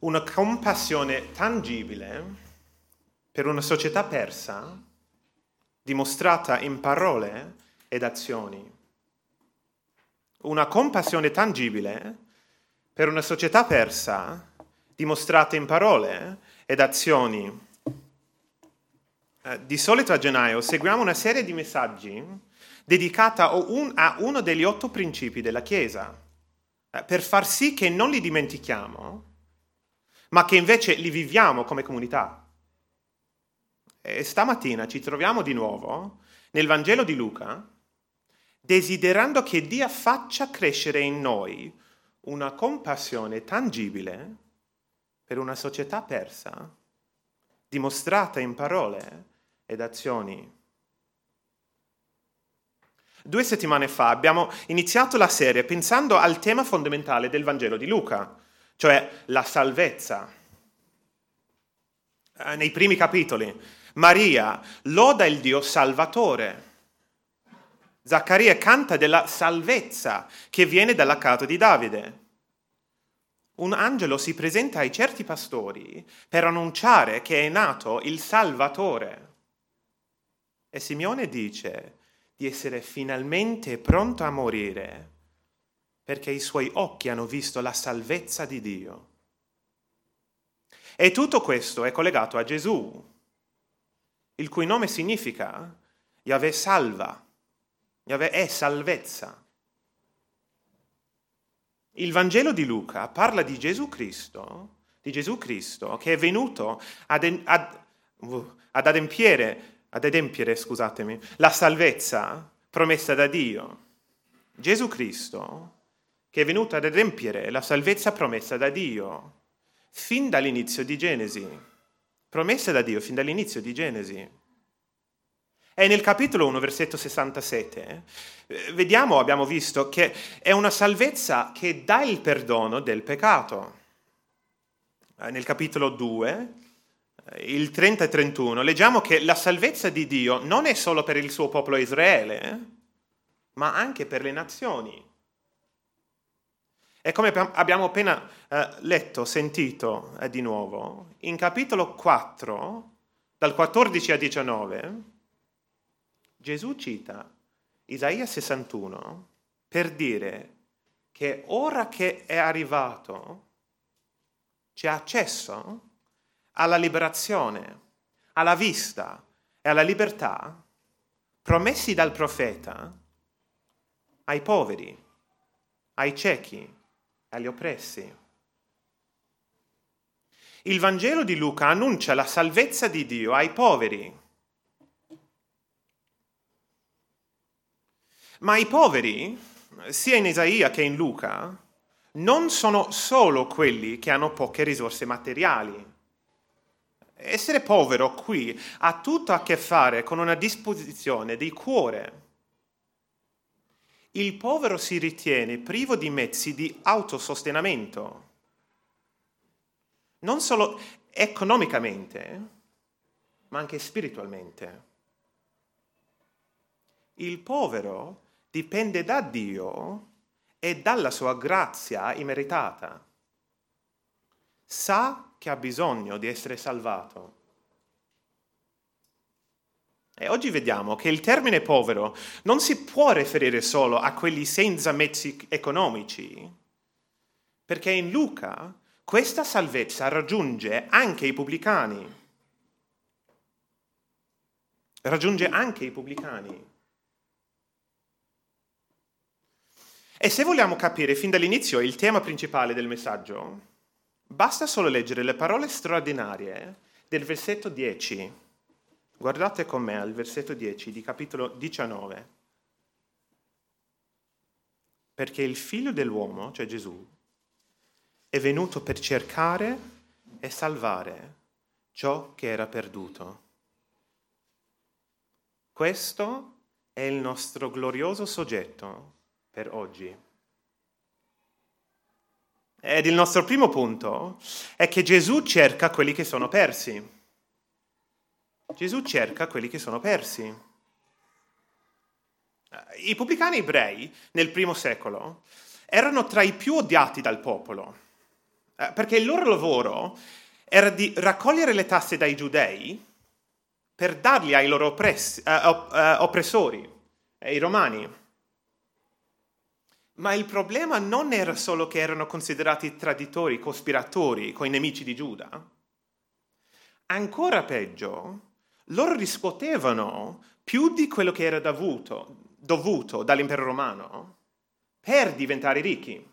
una compassione tangibile per una società persa dimostrata in parole ed azioni. Una compassione tangibile per una società persa dimostrata in parole ed azioni. Eh, di solito a gennaio seguiamo una serie di messaggi dedicata a uno degli otto principi della Chiesa, per far sì che non li dimentichiamo, ma che invece li viviamo come comunità. E stamattina ci troviamo di nuovo nel Vangelo di Luca, desiderando che Dio faccia crescere in noi una compassione tangibile per una società persa, dimostrata in parole ed azioni. Due settimane fa abbiamo iniziato la serie pensando al tema fondamentale del Vangelo di Luca, cioè la salvezza. Eh, nei primi capitoli, Maria loda il Dio Salvatore. Zaccaria canta della salvezza che viene dalla casa di Davide. Un angelo si presenta ai certi pastori per annunciare che è nato il Salvatore. E Simeone dice, di essere finalmente pronto a morire perché i suoi occhi hanno visto la salvezza di Dio. E tutto questo è collegato a Gesù, il cui nome significa Yahweh salva, Yahweh è salvezza. Il Vangelo di Luca parla di Gesù Cristo, di Gesù Cristo che è venuto ad, ad, ad adempiere ad adempiere, scusatemi, la salvezza promessa da Dio. Gesù Cristo, che è venuto ad adempiere la salvezza promessa da Dio, fin dall'inizio di Genesi, promessa da Dio fin dall'inizio di Genesi. E nel capitolo 1, versetto 67, eh, vediamo, abbiamo visto, che è una salvezza che dà il perdono del peccato. Eh, nel capitolo 2, il 30 e 31, leggiamo che la salvezza di Dio non è solo per il suo popolo Israele, eh, ma anche per le nazioni. E come abbiamo appena eh, letto, sentito eh, di nuovo, in capitolo 4, dal 14 al 19, Gesù cita Isaia 61 per dire che ora che è arrivato c'è accesso alla liberazione, alla vista e alla libertà promessi dal profeta ai poveri, ai ciechi, agli oppressi. Il Vangelo di Luca annuncia la salvezza di Dio ai poveri. Ma i poveri, sia in Isaia che in Luca, non sono solo quelli che hanno poche risorse materiali essere povero qui ha tutto a che fare con una disposizione di cuore. Il povero si ritiene privo di mezzi di autosostentamento, non solo economicamente, ma anche spiritualmente. Il povero dipende da Dio e dalla sua grazia immeritata. Sa che ha bisogno di essere salvato. E oggi vediamo che il termine povero non si può riferire solo a quelli senza mezzi economici, perché in Luca questa salvezza raggiunge anche i pubblicani. Raggiunge anche i pubblicani. E se vogliamo capire fin dall'inizio il tema principale del messaggio, Basta solo leggere le parole straordinarie del versetto 10. Guardate con me al versetto 10 di capitolo 19. Perché il figlio dell'uomo, cioè Gesù, è venuto per cercare e salvare ciò che era perduto. Questo è il nostro glorioso soggetto per oggi. Ed il nostro primo punto è che Gesù cerca quelli che sono persi. Gesù cerca quelli che sono persi. I pubblicani ebrei nel primo secolo erano tra i più odiati dal popolo. eh, perché il loro lavoro era di raccogliere le tasse dai giudei per darli ai loro oppress- uh, uh, oppressori, ai romani. Ma il problema non era solo che erano considerati traditori, cospiratori con i nemici di Giuda. Ancora peggio, loro riscuotevano più di quello che era dovuto, dovuto dall'impero romano per diventare ricchi.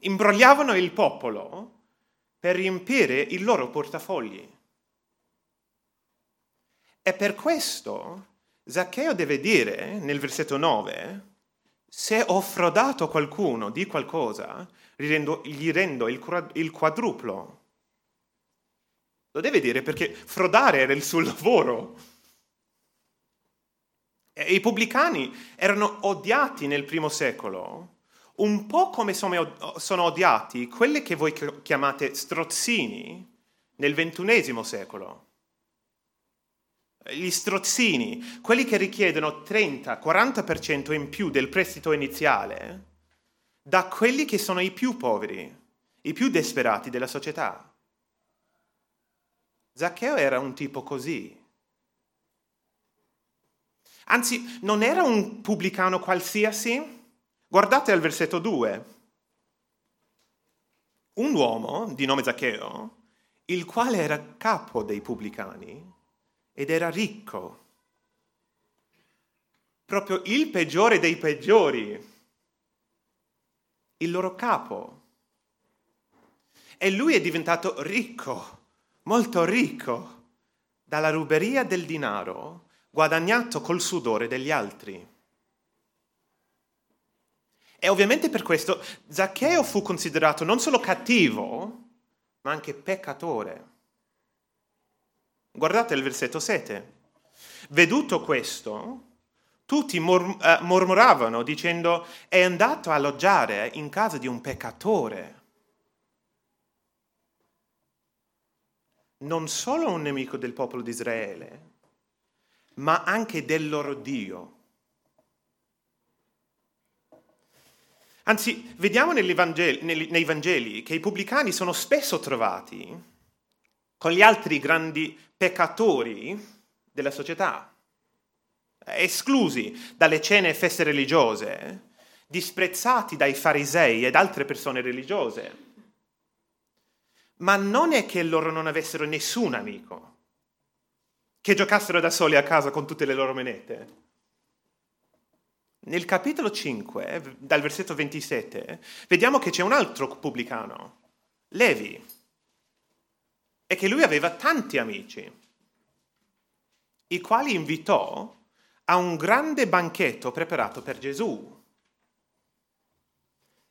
Imbrogliavano il popolo per riempire i loro portafogli. E per questo Zaccheo deve dire nel versetto 9, se ho frodato qualcuno di qualcosa, gli rendo, gli rendo il quadruplo. Lo deve dire perché frodare era il suo lavoro. E I pubblicani erano odiati nel primo secolo, un po' come sono odiati quelli che voi chiamate strozzini nel ventunesimo secolo. Gli strozzini, quelli che richiedono 30-40% in più del prestito iniziale, da quelli che sono i più poveri, i più disperati della società. Zaccheo era un tipo così. Anzi, non era un pubblicano qualsiasi. Guardate al versetto 2. Un uomo di nome Zaccheo, il quale era capo dei pubblicani ed era ricco. Proprio il peggiore dei peggiori, il loro capo. E lui è diventato ricco molto ricco dalla ruberia del denaro guadagnato col sudore degli altri. E ovviamente per questo Zaccheo fu considerato non solo cattivo, ma anche peccatore. Guardate il versetto 7. Veduto questo, tutti uh, mormoravano dicendo è andato a alloggiare in casa di un peccatore. non solo un nemico del popolo di Israele, ma anche del loro Dio. Anzi, vediamo nei Vangeli che i pubblicani sono spesso trovati con gli altri grandi peccatori della società, esclusi dalle cene e feste religiose, disprezzati dai farisei ed altre persone religiose ma non è che loro non avessero nessun amico, che giocassero da soli a casa con tutte le loro menette. Nel capitolo 5, dal versetto 27, vediamo che c'è un altro pubblicano, Levi, e che lui aveva tanti amici, i quali invitò a un grande banchetto preparato per Gesù.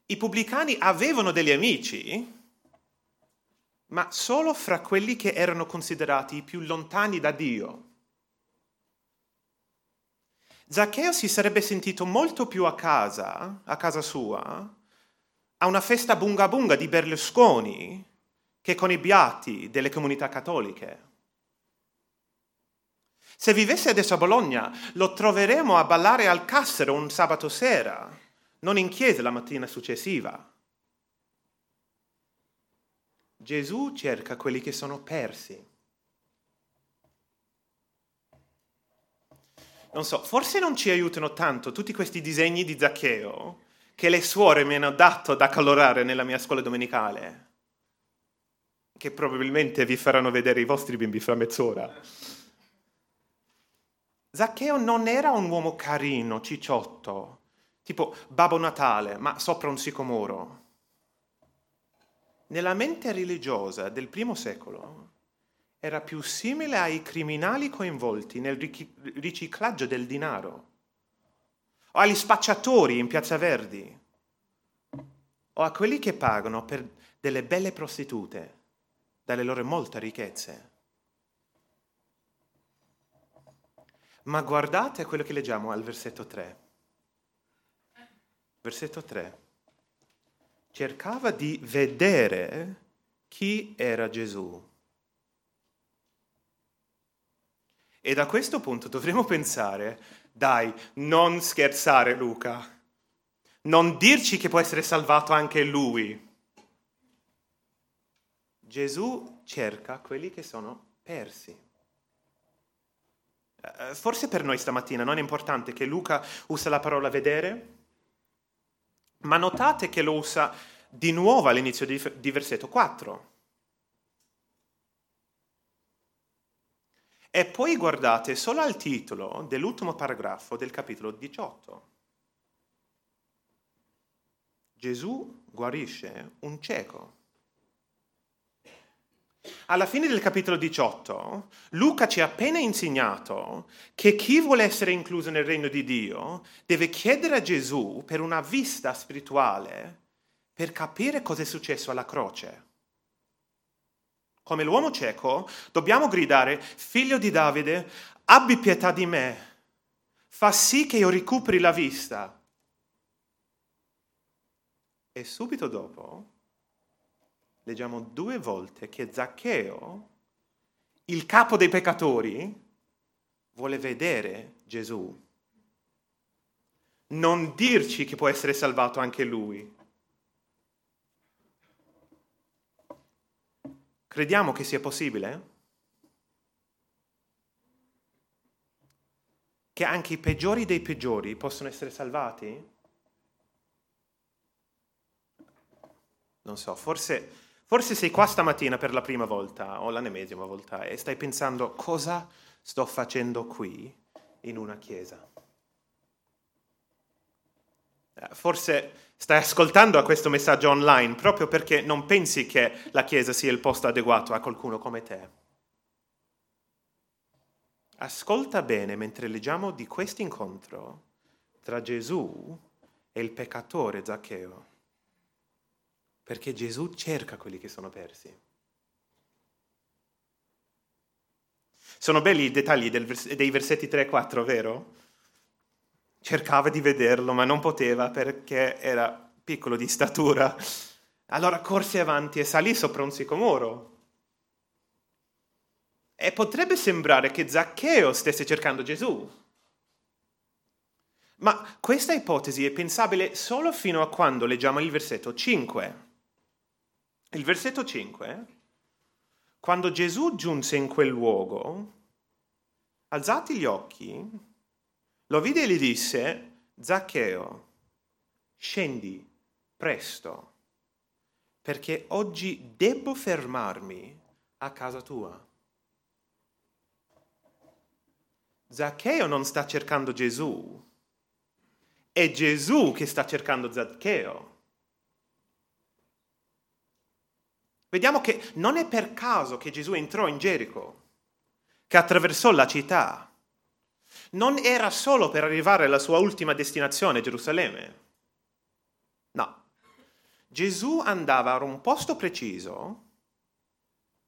I pubblicani avevano degli amici ma solo fra quelli che erano considerati più lontani da Dio. Zaccheo si sarebbe sentito molto più a casa, a casa sua, a una festa bunga bunga di Berlusconi che con i beati delle comunità cattoliche. Se vivesse adesso a Bologna, lo troveremo a ballare al cassero un sabato sera, non in chiesa la mattina successiva. Gesù cerca quelli che sono persi. Non so, forse non ci aiutano tanto tutti questi disegni di Zaccheo che le suore mi hanno dato da colorare nella mia scuola domenicale, che probabilmente vi faranno vedere i vostri bimbi fra mezz'ora. Zaccheo non era un uomo carino, cicciotto, tipo Babbo Natale, ma sopra un sicomoro nella mente religiosa del primo secolo era più simile ai criminali coinvolti nel riciclaggio del denaro, o agli spacciatori in Piazza Verdi, o a quelli che pagano per delle belle prostitute dalle loro molte ricchezze. Ma guardate quello che leggiamo al versetto 3. Versetto 3 cercava di vedere chi era Gesù. E da questo punto dovremmo pensare, dai, non scherzare Luca, non dirci che può essere salvato anche lui. Gesù cerca quelli che sono persi. Eh, forse per noi stamattina non è importante che Luca usa la parola vedere, ma notate che lo usa di nuovo all'inizio di versetto 4. E poi guardate solo al titolo dell'ultimo paragrafo del capitolo 18. Gesù guarisce un cieco. Alla fine del capitolo 18, Luca ci ha appena insegnato che chi vuole essere incluso nel regno di Dio deve chiedere a Gesù per una vista spirituale per capire cosa è successo alla croce. Come l'uomo cieco dobbiamo gridare, figlio di Davide, abbi pietà di me, fa sì che io recuperi la vista. E subito dopo leggiamo due volte che Zaccheo, il capo dei peccatori, vuole vedere Gesù. Non dirci che può essere salvato anche lui. Crediamo che sia possibile? Che anche i peggiori dei peggiori possono essere salvati? Non so, forse Forse sei qua stamattina per la prima volta o l'ennesima volta e stai pensando cosa sto facendo qui in una chiesa. Eh, forse stai ascoltando questo messaggio online proprio perché non pensi che la chiesa sia il posto adeguato a qualcuno come te. Ascolta bene mentre leggiamo di questo incontro tra Gesù e il peccatore Zaccheo perché Gesù cerca quelli che sono persi. Sono belli i dettagli vers- dei versetti 3 e 4, vero? Cercava di vederlo, ma non poteva perché era piccolo di statura. Allora corse avanti e salì sopra un sicomoro. E potrebbe sembrare che Zaccheo stesse cercando Gesù. Ma questa ipotesi è pensabile solo fino a quando leggiamo il versetto 5. Il versetto 5, quando Gesù giunse in quel luogo, alzati gli occhi, lo vide e gli disse, Zaccheo, scendi presto, perché oggi debbo fermarmi a casa tua. Zaccheo non sta cercando Gesù, è Gesù che sta cercando Zaccheo. Vediamo che non è per caso che Gesù entrò in Gerico, che attraversò la città. Non era solo per arrivare alla sua ultima destinazione, Gerusalemme. No. Gesù andava a un posto preciso,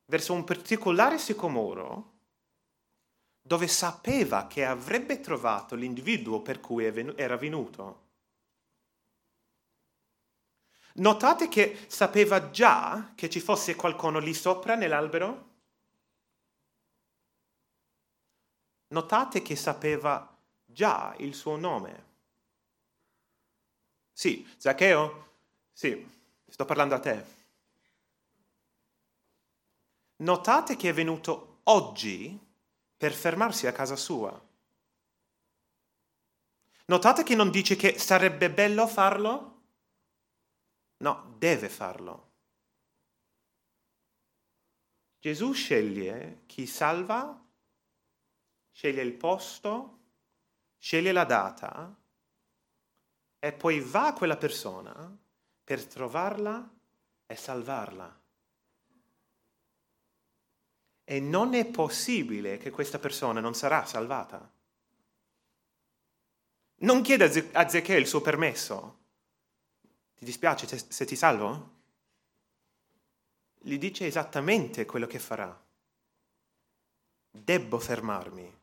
verso un particolare sicomoro, dove sapeva che avrebbe trovato l'individuo per cui era venuto. Notate che sapeva già che ci fosse qualcuno lì sopra nell'albero? Notate che sapeva già il suo nome. Sì, Zaccheo? Sì, sto parlando a te. Notate che è venuto oggi per fermarsi a casa sua. Notate che non dice che sarebbe bello farlo? No, deve farlo. Gesù sceglie chi salva, sceglie il posto, sceglie la data e poi va a quella persona per trovarla e salvarla. E non è possibile che questa persona non sarà salvata. Non chiede a Zechè il suo permesso, ti dispiace se ti salvo? Gli dice esattamente quello che farà. Debbo fermarmi.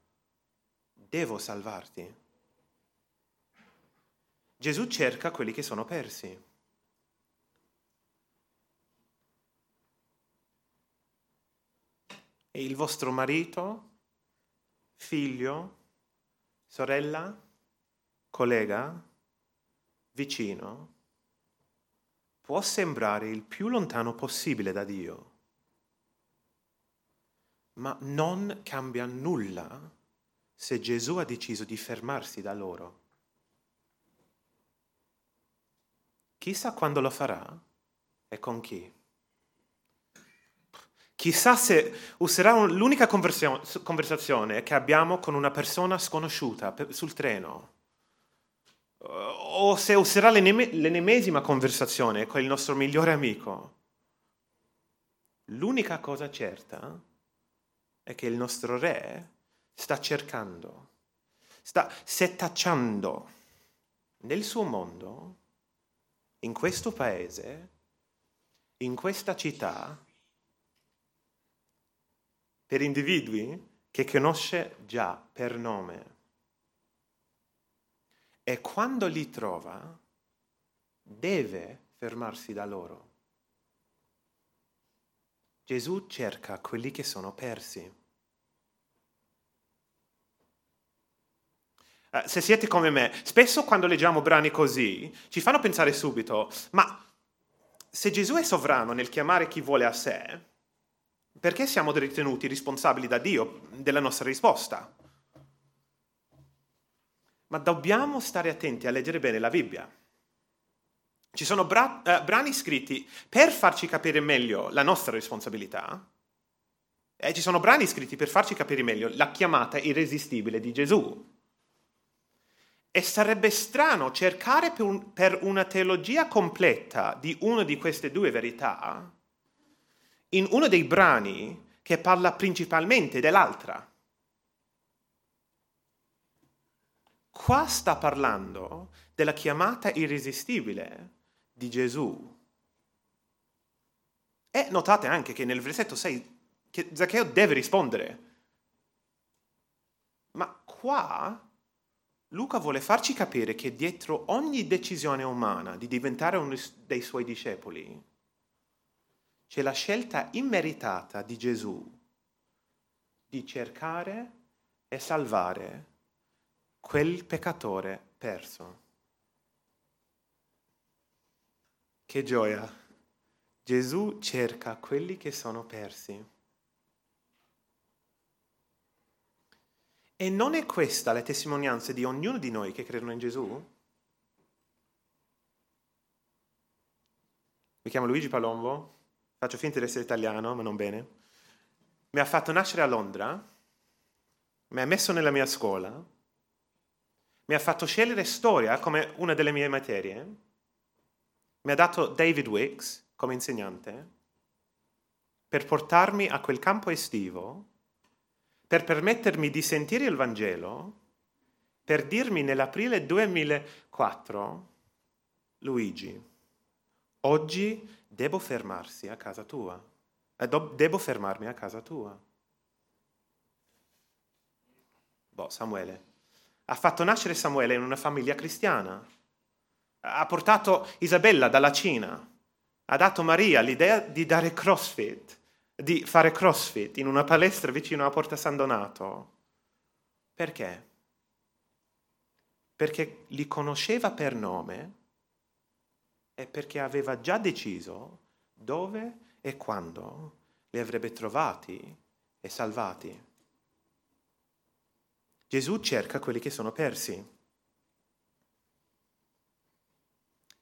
Devo salvarti. Gesù cerca quelli che sono persi. E il vostro marito, figlio, sorella, collega, vicino, può sembrare il più lontano possibile da Dio. ma non cambia nulla se Gesù ha deciso di fermarsi da loro. Chissà quando lo farà e con chi. Chissà se userà l'unica conversazione che abbiamo con una persona sconosciuta sul treno. O se userà l'ennesima conversazione con il nostro migliore amico. L'unica cosa certa è che il nostro re sta cercando, sta setacciando nel suo mondo, in questo paese, in questa città, per individui che conosce già per nome. E quando li trova, deve fermarsi da loro. Gesù cerca quelli che sono persi. Uh, se siete come me, spesso quando leggiamo brani così ci fanno pensare subito, ma se Gesù è sovrano nel chiamare chi vuole a sé, perché siamo ritenuti responsabili da Dio della nostra risposta? Ma dobbiamo stare attenti a leggere bene la Bibbia. Ci sono bra- uh, brani scritti per farci capire meglio la nostra responsabilità e ci sono brani scritti per farci capire meglio la chiamata irresistibile di Gesù. E sarebbe strano cercare per, un, per una teologia completa di una di queste due verità in uno dei brani che parla principalmente dell'altra. Qua sta parlando della chiamata irresistibile di Gesù. E notate anche che nel versetto 6 che Zaccheo deve rispondere. Ma qua Luca vuole farci capire che dietro ogni decisione umana di diventare uno dei suoi discepoli c'è la scelta immeritata di Gesù di cercare e salvare quel peccatore perso. Che gioia! Gesù cerca quelli che sono persi. E non è questa la testimonianza di ognuno di noi che credono in Gesù? Mi chiamo Luigi Palombo, faccio finta di essere italiano, ma non bene. Mi ha fatto nascere a Londra, mi ha messo nella mia scuola, mi ha fatto scegliere storia come una delle mie materie, mi ha dato David Wicks come insegnante per portarmi a quel campo estivo per permettermi di sentire il Vangelo, per dirmi nell'aprile 2004, Luigi, oggi devo fermarsi a casa tua, eh, devo fermarmi a casa tua. Boh, Samuele. Ha fatto nascere Samuele in una famiglia cristiana. Ha portato Isabella dalla Cina. Ha dato Maria l'idea di dare crossfit di fare crossfit in una palestra vicino a Porta San Donato. Perché? Perché li conosceva per nome e perché aveva già deciso dove e quando li avrebbe trovati e salvati. Gesù cerca quelli che sono persi.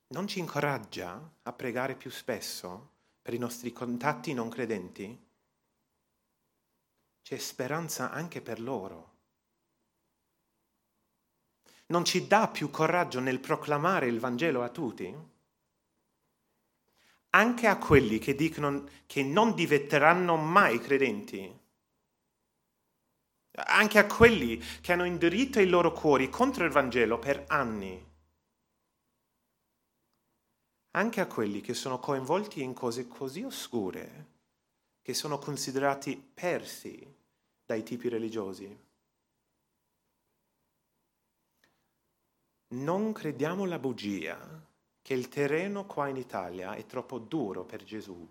Non ci incoraggia a pregare più spesso per i nostri contatti non credenti, c'è speranza anche per loro. Non ci dà più coraggio nel proclamare il Vangelo a tutti? Anche a quelli che dicono che non diventeranno mai credenti? Anche a quelli che hanno indirito i loro cuori contro il Vangelo per anni? anche a quelli che sono coinvolti in cose così oscure che sono considerati persi dai tipi religiosi. Non crediamo la bugia che il terreno qua in Italia è troppo duro per Gesù.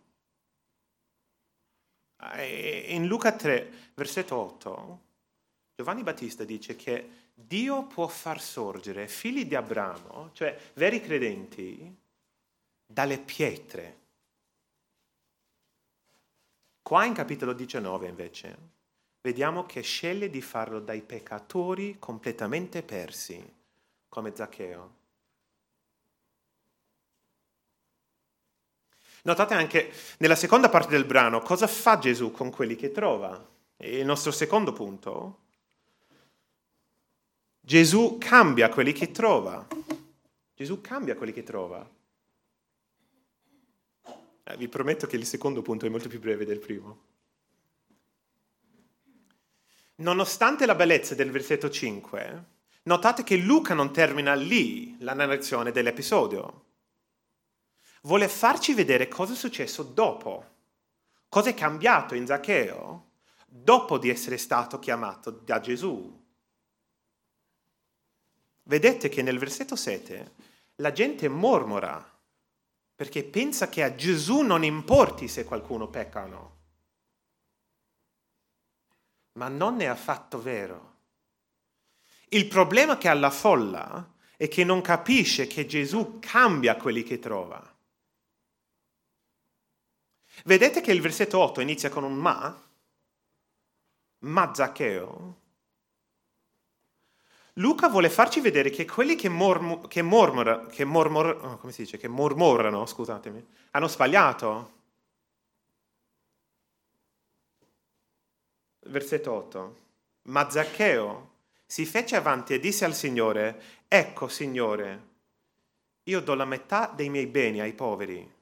In Luca 3, versetto 8, Giovanni Battista dice che Dio può far sorgere figli di Abramo, cioè veri credenti, dalle pietre. Qua in capitolo 19 invece vediamo che sceglie di farlo dai peccatori completamente persi, come Zaccheo. Notate anche nella seconda parte del brano cosa fa Gesù con quelli che trova. Il nostro secondo punto. Gesù cambia quelli che trova. Gesù cambia quelli che trova. Eh, vi prometto che il secondo punto è molto più breve del primo. Nonostante la bellezza del versetto 5, notate che Luca non termina lì la narrazione dell'episodio vuole farci vedere cosa è successo dopo, cosa è cambiato in Zaccheo dopo di essere stato chiamato da Gesù. Vedete che nel versetto 7 la gente mormora perché pensa che a Gesù non importi se qualcuno pecca o no. Ma non è affatto vero. Il problema che ha la folla è che non capisce che Gesù cambia quelli che trova. Vedete che il versetto 8 inizia con un ma? Ma Zaccheo. Luca vuole farci vedere che quelli che, mormo, che, mormora, che, mormor, oh, dice? che mormorano, scusatemi, hanno sbagliato. Versetto 8. Ma Zaccheo si fece avanti e disse al Signore, ecco Signore, io do la metà dei miei beni ai poveri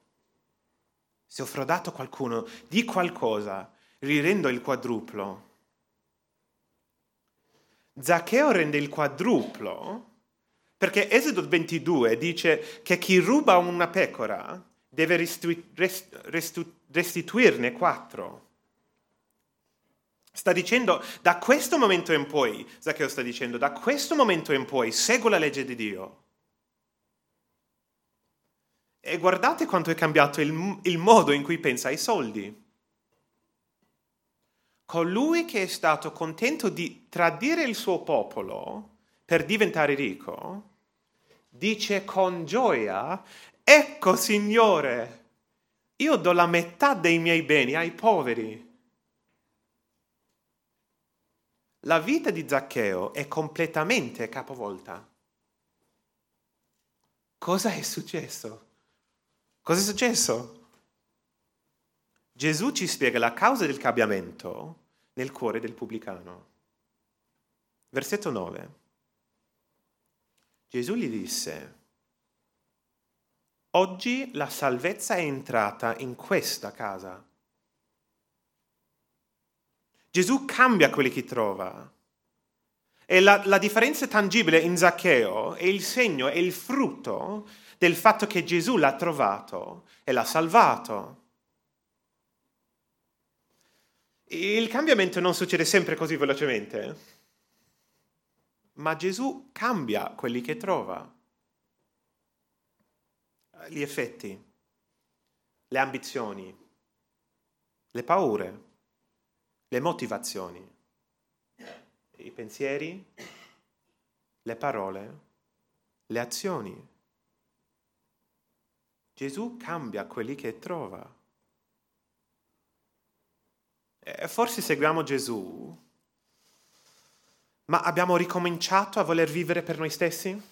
se ho frodato qualcuno di qualcosa, rirendo il quadruplo. Zaccheo rende il quadruplo perché Esodo 22 dice che chi ruba una pecora deve restitu- restu- restituirne quattro. Sta dicendo, da questo momento in poi, Zaccheo sta dicendo, da questo momento in poi seguo la legge di Dio. E guardate quanto è cambiato il, il modo in cui pensa ai soldi. Colui che è stato contento di tradire il suo popolo per diventare ricco, dice con gioia, ecco Signore, io do la metà dei miei beni ai poveri. La vita di Zaccheo è completamente capovolta. Cosa è successo? Cosa è successo? Gesù ci spiega la causa del cambiamento nel cuore del pubblicano. Versetto 9. Gesù gli disse, oggi la salvezza è entrata in questa casa. Gesù cambia quelli che trova. E la, la differenza tangibile in Zaccheo è il segno, è il frutto del fatto che Gesù l'ha trovato e l'ha salvato. Il cambiamento non succede sempre così velocemente, ma Gesù cambia quelli che trova. Gli effetti, le ambizioni, le paure, le motivazioni, i pensieri, le parole, le azioni. Gesù cambia quelli che trova. E forse seguiamo Gesù, ma abbiamo ricominciato a voler vivere per noi stessi?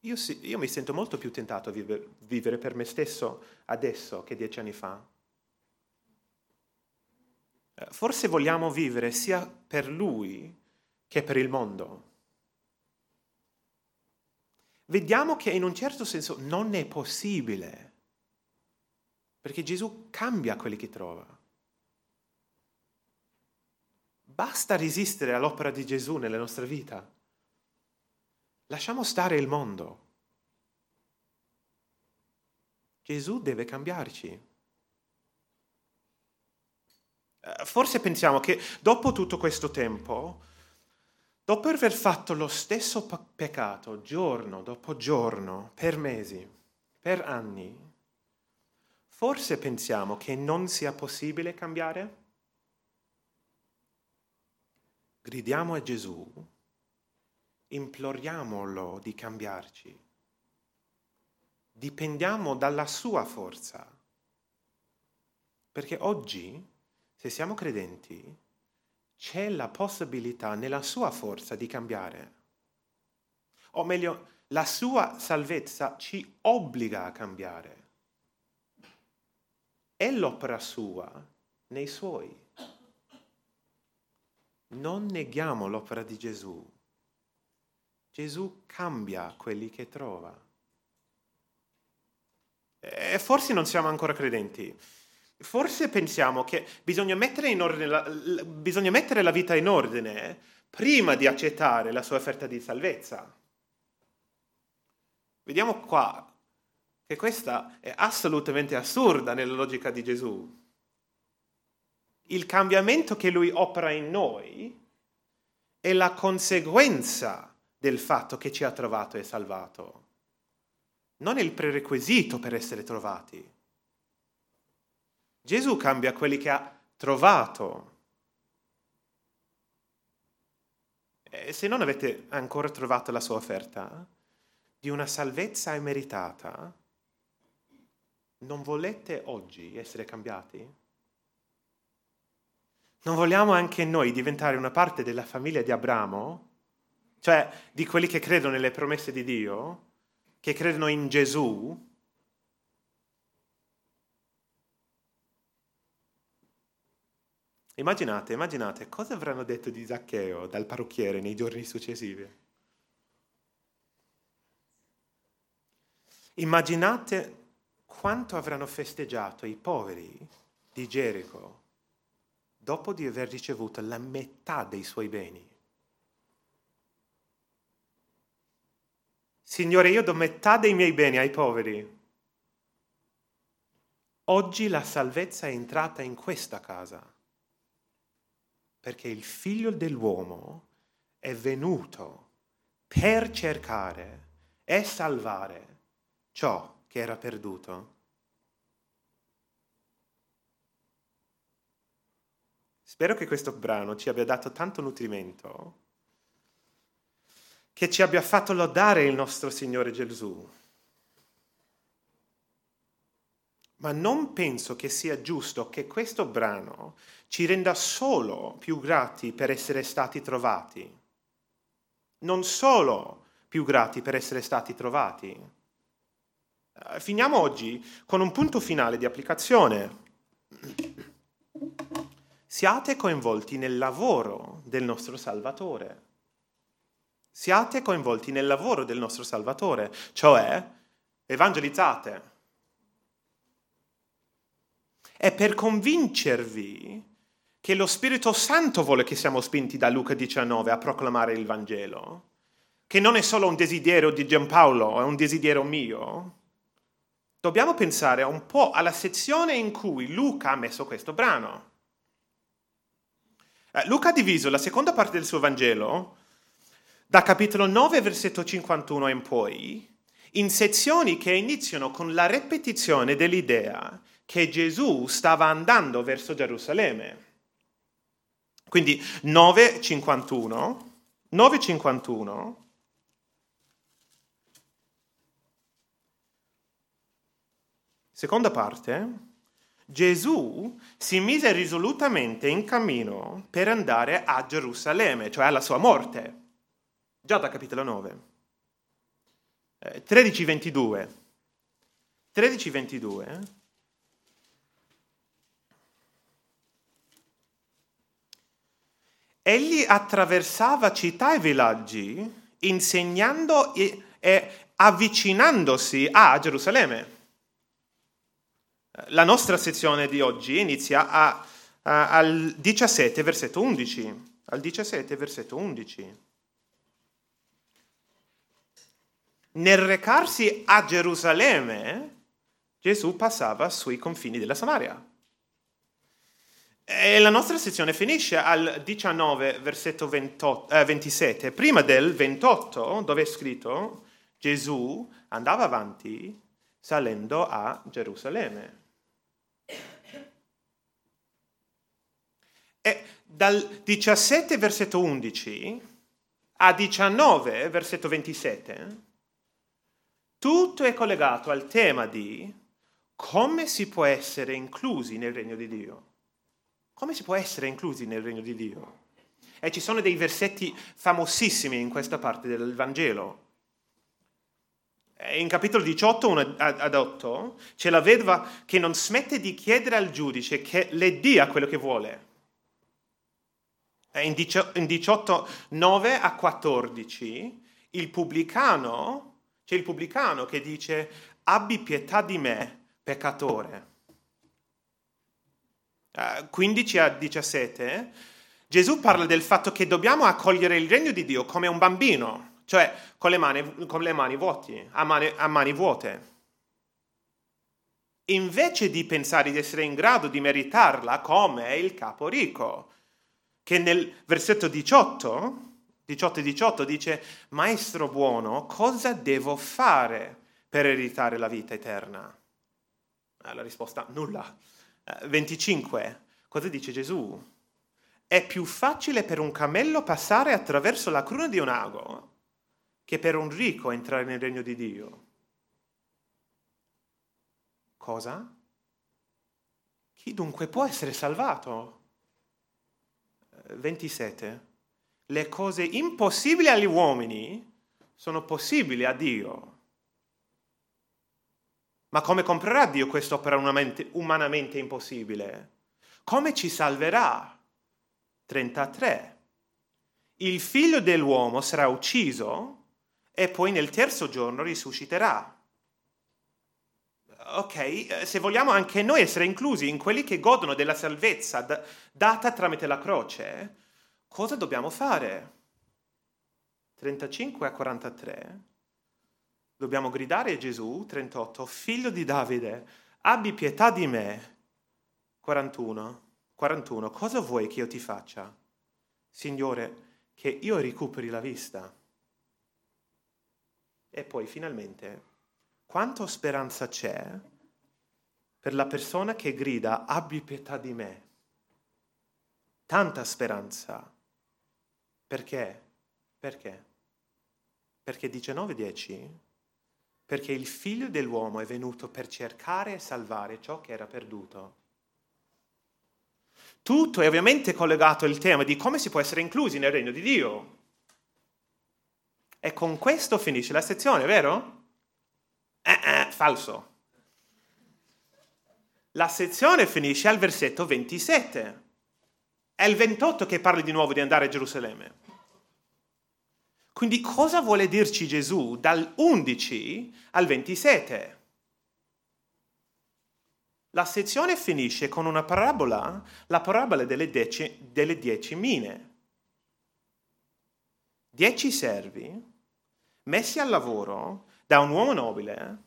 Io, sì, io mi sento molto più tentato a vivere, vivere per me stesso adesso che dieci anni fa. Eh, forse vogliamo vivere sia per Lui che per il mondo vediamo che in un certo senso non è possibile, perché Gesù cambia quelli che trova. Basta resistere all'opera di Gesù nella nostra vita. Lasciamo stare il mondo. Gesù deve cambiarci. Eh, forse pensiamo che dopo tutto questo tempo Dopo aver fatto lo stesso peccato giorno dopo giorno, per mesi, per anni, forse pensiamo che non sia possibile cambiare? Gridiamo a Gesù, imploriamolo di cambiarci, dipendiamo dalla sua forza. Perché oggi, se siamo credenti, c'è la possibilità nella sua forza di cambiare. O meglio, la sua salvezza ci obbliga a cambiare. È l'opera sua nei suoi. Non neghiamo l'opera di Gesù. Gesù cambia quelli che trova. E forse non siamo ancora credenti. Forse pensiamo che bisogna mettere, la, bisogna mettere la vita in ordine prima di accettare la sua offerta di salvezza. Vediamo qua che questa è assolutamente assurda nella logica di Gesù. Il cambiamento che lui opera in noi è la conseguenza del fatto che ci ha trovato e salvato, non il prerequisito per essere trovati. Gesù cambia quelli che ha trovato. E se non avete ancora trovato la sua offerta di una salvezza immeritata, non volete oggi essere cambiati? Non vogliamo anche noi diventare una parte della famiglia di Abramo? Cioè di quelli che credono nelle promesse di Dio, che credono in Gesù? Immaginate, immaginate cosa avranno detto di Zaccheo dal parrucchiere nei giorni successivi. Immaginate quanto avranno festeggiato i poveri di Gerico dopo di aver ricevuto la metà dei suoi beni. Signore, io do metà dei miei beni ai poveri. Oggi la salvezza è entrata in questa casa, perché il figlio dell'uomo è venuto per cercare e salvare ciò che era perduto. Spero che questo brano ci abbia dato tanto nutrimento, che ci abbia fatto lodare il nostro Signore Gesù. Ma non penso che sia giusto che questo brano ci renda solo più grati per essere stati trovati, non solo più grati per essere stati trovati. Eh, finiamo oggi con un punto finale di applicazione. Siate coinvolti nel lavoro del nostro Salvatore. Siate coinvolti nel lavoro del nostro Salvatore, cioè evangelizzate. È per convincervi che lo Spirito Santo vuole che siamo spinti da Luca 19 a proclamare il Vangelo, che non è solo un desiderio di Giampaolo, è un desiderio mio. Dobbiamo pensare un po' alla sezione in cui Luca ha messo questo brano. Eh, Luca ha diviso la seconda parte del suo Vangelo, da capitolo 9, versetto 51 in poi, in sezioni che iniziano con la ripetizione dell'idea che Gesù stava andando verso Gerusalemme. Quindi 9,51, 9,51, seconda parte, Gesù si mise risolutamente in cammino per andare a Gerusalemme, cioè alla sua morte. Già da capitolo 9. Eh, 13.22. 13.22. Egli attraversava città e villaggi insegnando e avvicinandosi a Gerusalemme. La nostra sezione di oggi inizia a, a, al 17, versetto 11. Al 17, versetto 11. Nel recarsi a Gerusalemme, Gesù passava sui confini della Samaria. E la nostra sezione finisce al 19, versetto 28, eh, 27, prima del 28, dove è scritto Gesù andava avanti salendo a Gerusalemme. E dal 17 versetto 11 a 19 versetto 27 tutto è collegato al tema di come si può essere inclusi nel regno di Dio? Come si può essere inclusi nel regno di Dio? E ci sono dei versetti famosissimi in questa parte del Vangelo. In capitolo 18, 1 ad 8, c'è la vedova che non smette di chiedere al giudice che le dia quello che vuole. In 18, 9 a 14, il pubblicano, c'è il pubblicano che dice abbi pietà di me, peccatore. 15 a 17, Gesù parla del fatto che dobbiamo accogliere il regno di Dio come un bambino, cioè con le mani, con le mani vuote, a mani, a mani vuote. Invece di pensare di essere in grado di meritarla come il capo ricco, che nel versetto 18, 18 e 18 dice, Maestro buono, cosa devo fare per ereditare la vita eterna? La risposta, nulla. 25, cosa dice Gesù? È più facile per un cammello passare attraverso la cruna di un ago che per un ricco entrare nel regno di Dio. Cosa? Chi dunque può essere salvato? 27. Le cose impossibili agli uomini sono possibili a Dio. Ma come comprerà Dio quest'opera umanamente impossibile? Come ci salverà? 33. Il figlio dell'uomo sarà ucciso e poi nel terzo giorno risusciterà. Ok, eh, se vogliamo anche noi essere inclusi in quelli che godono della salvezza d- data tramite la croce, cosa dobbiamo fare? 35 a 43. Dobbiamo gridare a Gesù, 38, figlio di Davide, abbi pietà di me. 41, 41, cosa vuoi che io ti faccia? Signore, che io recuperi la vista. E poi finalmente, quanta speranza c'è per la persona che grida abbi pietà di me? Tanta speranza. Perché? Perché? Perché 19.10? Perché il figlio dell'uomo è venuto per cercare e salvare ciò che era perduto. Tutto è ovviamente collegato al tema di come si può essere inclusi nel regno di Dio. E con questo finisce la sezione, vero? Eh, eh, falso. La sezione finisce al versetto 27. È il 28 che parla di nuovo di andare a Gerusalemme. Quindi cosa vuole dirci Gesù dal 11 al 27? La sezione finisce con una parabola, la parabola delle dieci, delle dieci mine. Dieci servi messi al lavoro da un uomo nobile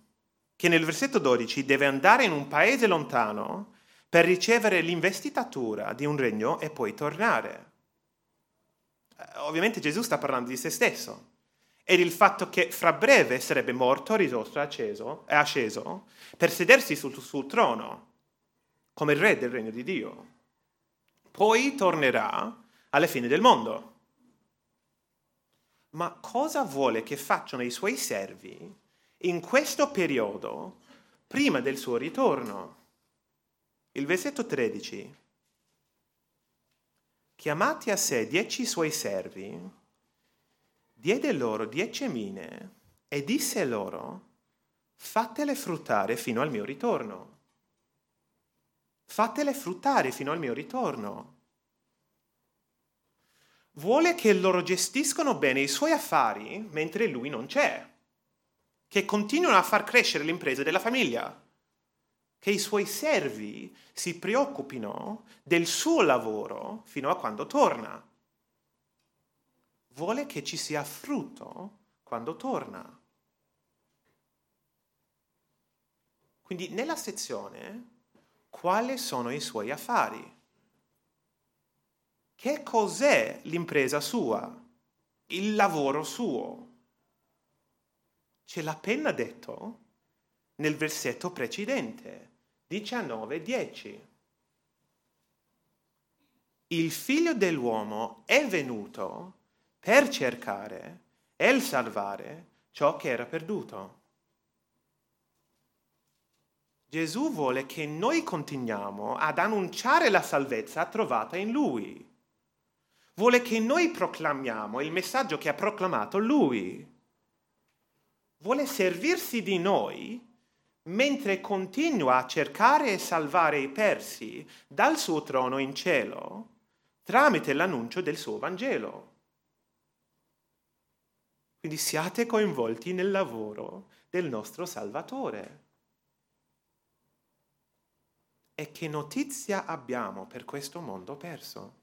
che nel versetto 12 deve andare in un paese lontano per ricevere l'investitura di un regno e poi tornare. Eh, ovviamente Gesù sta parlando di se stesso e del fatto che fra breve sarebbe morto, risorto e asceso per sedersi sul, sul trono come il re del regno di Dio. Poi tornerà alla fine del mondo ma cosa vuole che facciano i suoi servi in questo periodo prima del suo ritorno? Il versetto 13. Chiamati a sé dieci suoi servi, diede loro dieci mine e disse loro, fatele fruttare fino al mio ritorno. Fatele fruttare fino al mio ritorno vuole che loro gestiscano bene i suoi affari mentre lui non c'è, che continuino a far crescere l'impresa della famiglia, che i suoi servi si preoccupino del suo lavoro fino a quando torna. Vuole che ci sia frutto quando torna. Quindi nella sezione quali sono i suoi affari? Che cos'è l'impresa sua? Il lavoro suo? Ce l'ha appena detto nel versetto precedente, 19.10. Il figlio dell'uomo è venuto per cercare e salvare ciò che era perduto. Gesù vuole che noi continuiamo ad annunciare la salvezza trovata in Lui. Vuole che noi proclamiamo il messaggio che ha proclamato Lui. Vuole servirsi di noi mentre continua a cercare e salvare i persi dal suo trono in cielo tramite l'annuncio del suo Vangelo. Quindi siate coinvolti nel lavoro del nostro Salvatore. E che notizia abbiamo per questo mondo perso?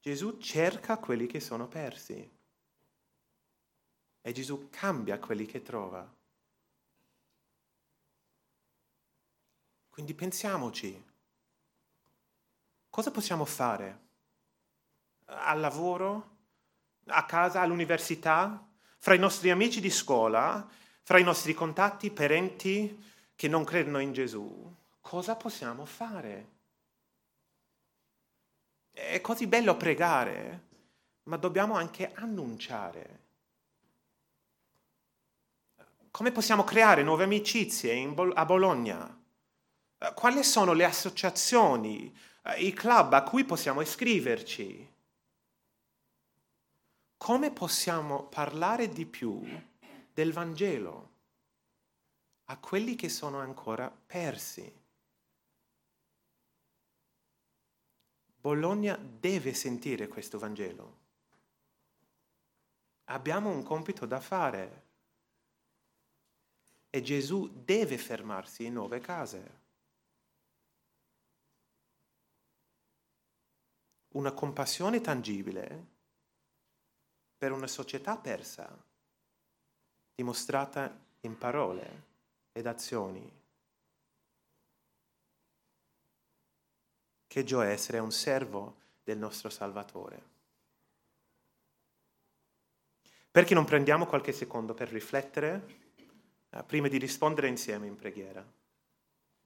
Gesù cerca quelli che sono persi e Gesù cambia quelli che trova. Quindi pensiamoci, cosa possiamo fare? Al lavoro? A casa? All'università? Fra i nostri amici di scuola? Fra i nostri contatti, parenti che non credono in Gesù? Cosa possiamo fare? È così bello pregare, ma dobbiamo anche annunciare. Come possiamo creare nuove amicizie Bol- a Bologna? Quali sono le associazioni, eh, i club a cui possiamo iscriverci? Come possiamo parlare di più del Vangelo a quelli che sono ancora persi? Bologna deve sentire questo Vangelo. Abbiamo un compito da fare e Gesù deve fermarsi in nove case. una compassione tangibile per una società persa, dimostrata in parole ed azioni. Che gioia essere un servo del nostro Salvatore. Perché non prendiamo qualche secondo per riflettere eh, prima di rispondere insieme in preghiera?